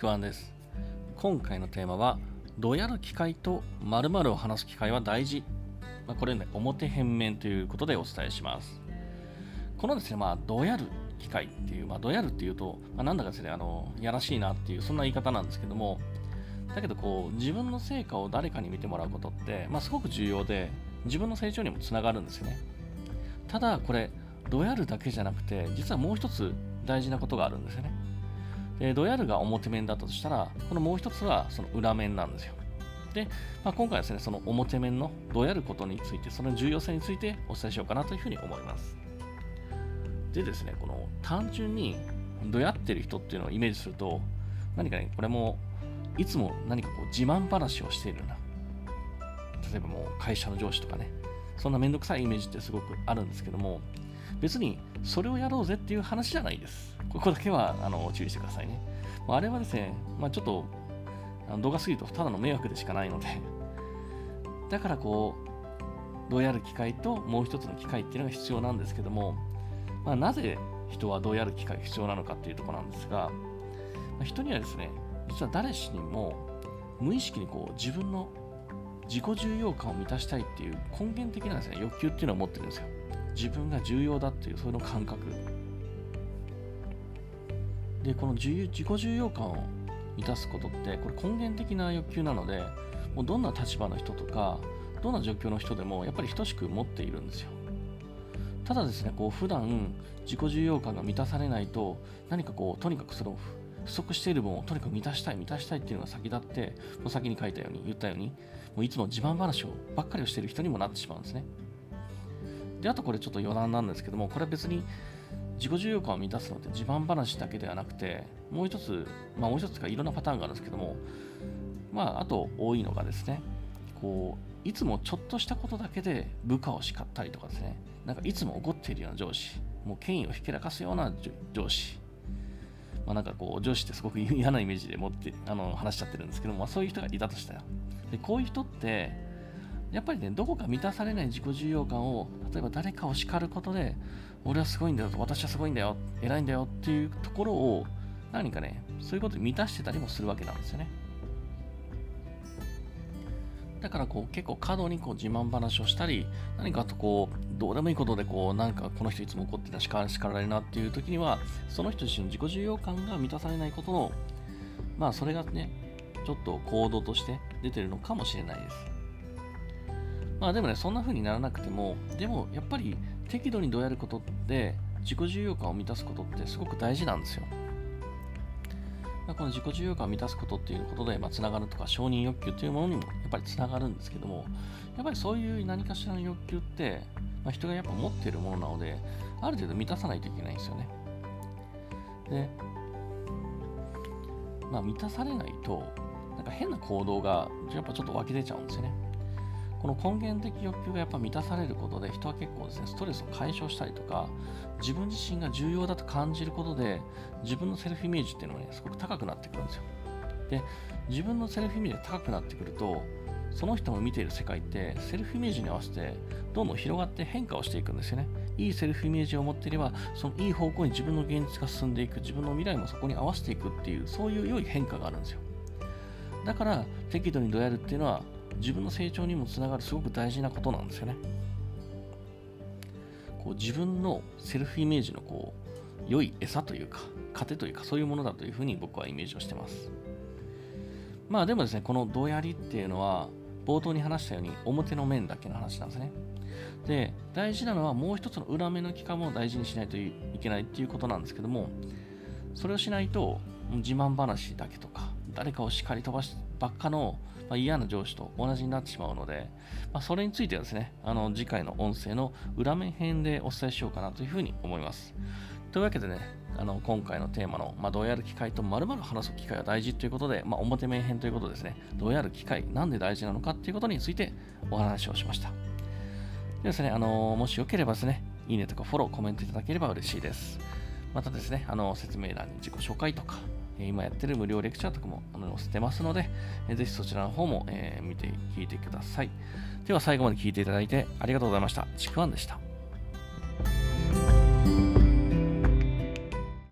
ちくわんです。今回のテーマは、どやる機会と〇〇を話す機会は大事。まあ、これね、表変面ということでお伝えします。このですね、まあ、どやる機会っていう、まあ、どやるっていうと、まあ、なんだかですね、あの、やらしいなっていう、そんな言い方なんですけども、だけどこう、自分の成果を誰かに見てもらうことって、まあ、すごく重要で、自分の成長にもつながるんですよね。ただ、これ、どやるだけじゃなくて、実はもう一つ大事なことがあるんですよね。でドヤルが表面だったとしたら、このもう一つはその裏面なんですよ。で、まあ、今回はですね、その表面のどやることについて、その重要性についてお伝えしようかなというふうに思います。でですね、この単純にどやってる人っていうのをイメージすると、何かね、これもいつも何かこう自慢話をしているような、例えばもう会社の上司とかね、そんなめんどくさいイメージってすごくあるんですけども、別にそれをやろうぜっていう話じゃないです。ここだけはあの注意してくださいね。あれはですね、まあ、ちょっとあの動画すぎるとただの迷惑でしかないので、だからこう、どうやる機会ともう一つの機会っていうのが必要なんですけども、まあ、なぜ人はどうやる機会が必要なのかっていうところなんですが、まあ、人にはですね、実は誰しにも無意識にこう自分の自己重要感を満たしたいっていう根源的なですね、欲求っていうのを持ってるんですよ。自分が重要だっていうその感覚でこの自己重要感を満たすことってこれ根源的な欲求なのでもうどんな立場の人とかどんな状況の人でもやっぱり等しく持っているんですよただですねこう普段自己重要感が満たされないと何かこうとにかくその不足している分をとにかく満たしたい満たしたいっていうのが先立ってもう先に書いたように言ったようにもういつも自慢話をばっかりをしている人にもなってしまうんですね。であとこれちょっと余談なんですけどもこれは別に自己重要感を満たすのって自慢話だけではなくてもう一つまあもう一つかいろんなパターンがあるんですけどもまああと多いのがですねこういつもちょっとしたことだけで部下を叱ったりとかですね。なんかいつも怒っているような上司もう権威をひけらかすような上司。まあ、なんかこう上司ってすごく 嫌なイメージで持ってあの話しちゃってるんですけども、まあ、そういう人がいたとしたらでこういう人ってやっぱりね、どこか満たされない自己重要感を、例えば誰かを叱ることで、俺はすごいんだよ、私はすごいんだよ、偉いんだよっていうところを、何かね、そういうことで満たしてたりもするわけなんですよね。だからこう結構過度にこう自慢話をしたり、何かとこう、どうでもいいことでこう、なんかこの人いつも怒ってた叱叱られるなっていう時には、その人自身の自己重要感が満たされないことの、まあそれがね、ちょっと行動として出てるのかもしれないです。まあでもね、そんな風にならなくても、でもやっぱり適度にどうやることで自己重要感を満たすことってすごく大事なんですよ。ま、この自己需要感を満たすことっていうことで、まあ、つながるとか承認欲求というものにもやっぱりつながるんですけども、やっぱりそういう何かしらの欲求って、まあ、人がやっぱ持っているものなので、ある程度満たさないといけないんですよね。で、まあ満たされないと、なんか変な行動がやっぱちょっと湧き出ちゃうんですよね。この根源的欲求がやっぱ満たされることで人は結構ですねストレスを解消したりとか自分自身が重要だと感じることで自分のセルフイメージっていうのがねすごく高くなってくるんですよ。で自分のセルフイメージが高くなってくるとその人の見ている世界ってセルフイメージに合わせてどんどん広がって変化をしていくんですよね。いいセルフイメージを持っていればそのいい方向に自分の現実が進んでいく自分の未来もそこに合わせていくっていうそういう良い変化があるんですよ。だから適度にどうやるっていうのは自分の成長にもつながるすごく大事なことなんですよね。こう自分のセルフイメージのこう良い餌というか糧というかそういうものだというふうに僕はイメージをしてます。まあでもですね、このどうやりっていうのは冒頭に話したように表の面だけの話なんですね。で、大事なのはもう一つの裏面の期間も大事にしないといけないっていうことなんですけども、それをしないと自慢話だけとか誰かを叱り飛ばしばっかの、まあ、嫌な上司と同じになってしまうので、まあ、それについてはですね、あの次回の音声の裏面編でお伝えしようかなというふうに思います。というわけでね、あの今回のテーマの、まあ、どうやる機会とまるまる話す機会が大事ということで、まあ、表面編ということですね、どうやる機会、なんで大事なのかということについてお話をしました。でですね、あのもしよければですね、いいねとかフォロー、コメントいただければ嬉しいです。またですね、あの説明欄に自己紹介とか、今やってる無料レクチャーとかも載せてますので、ぜひそちらの方も、見て聞いてください。では最後まで聞いていただいてありがとうございました。ちくわんでした。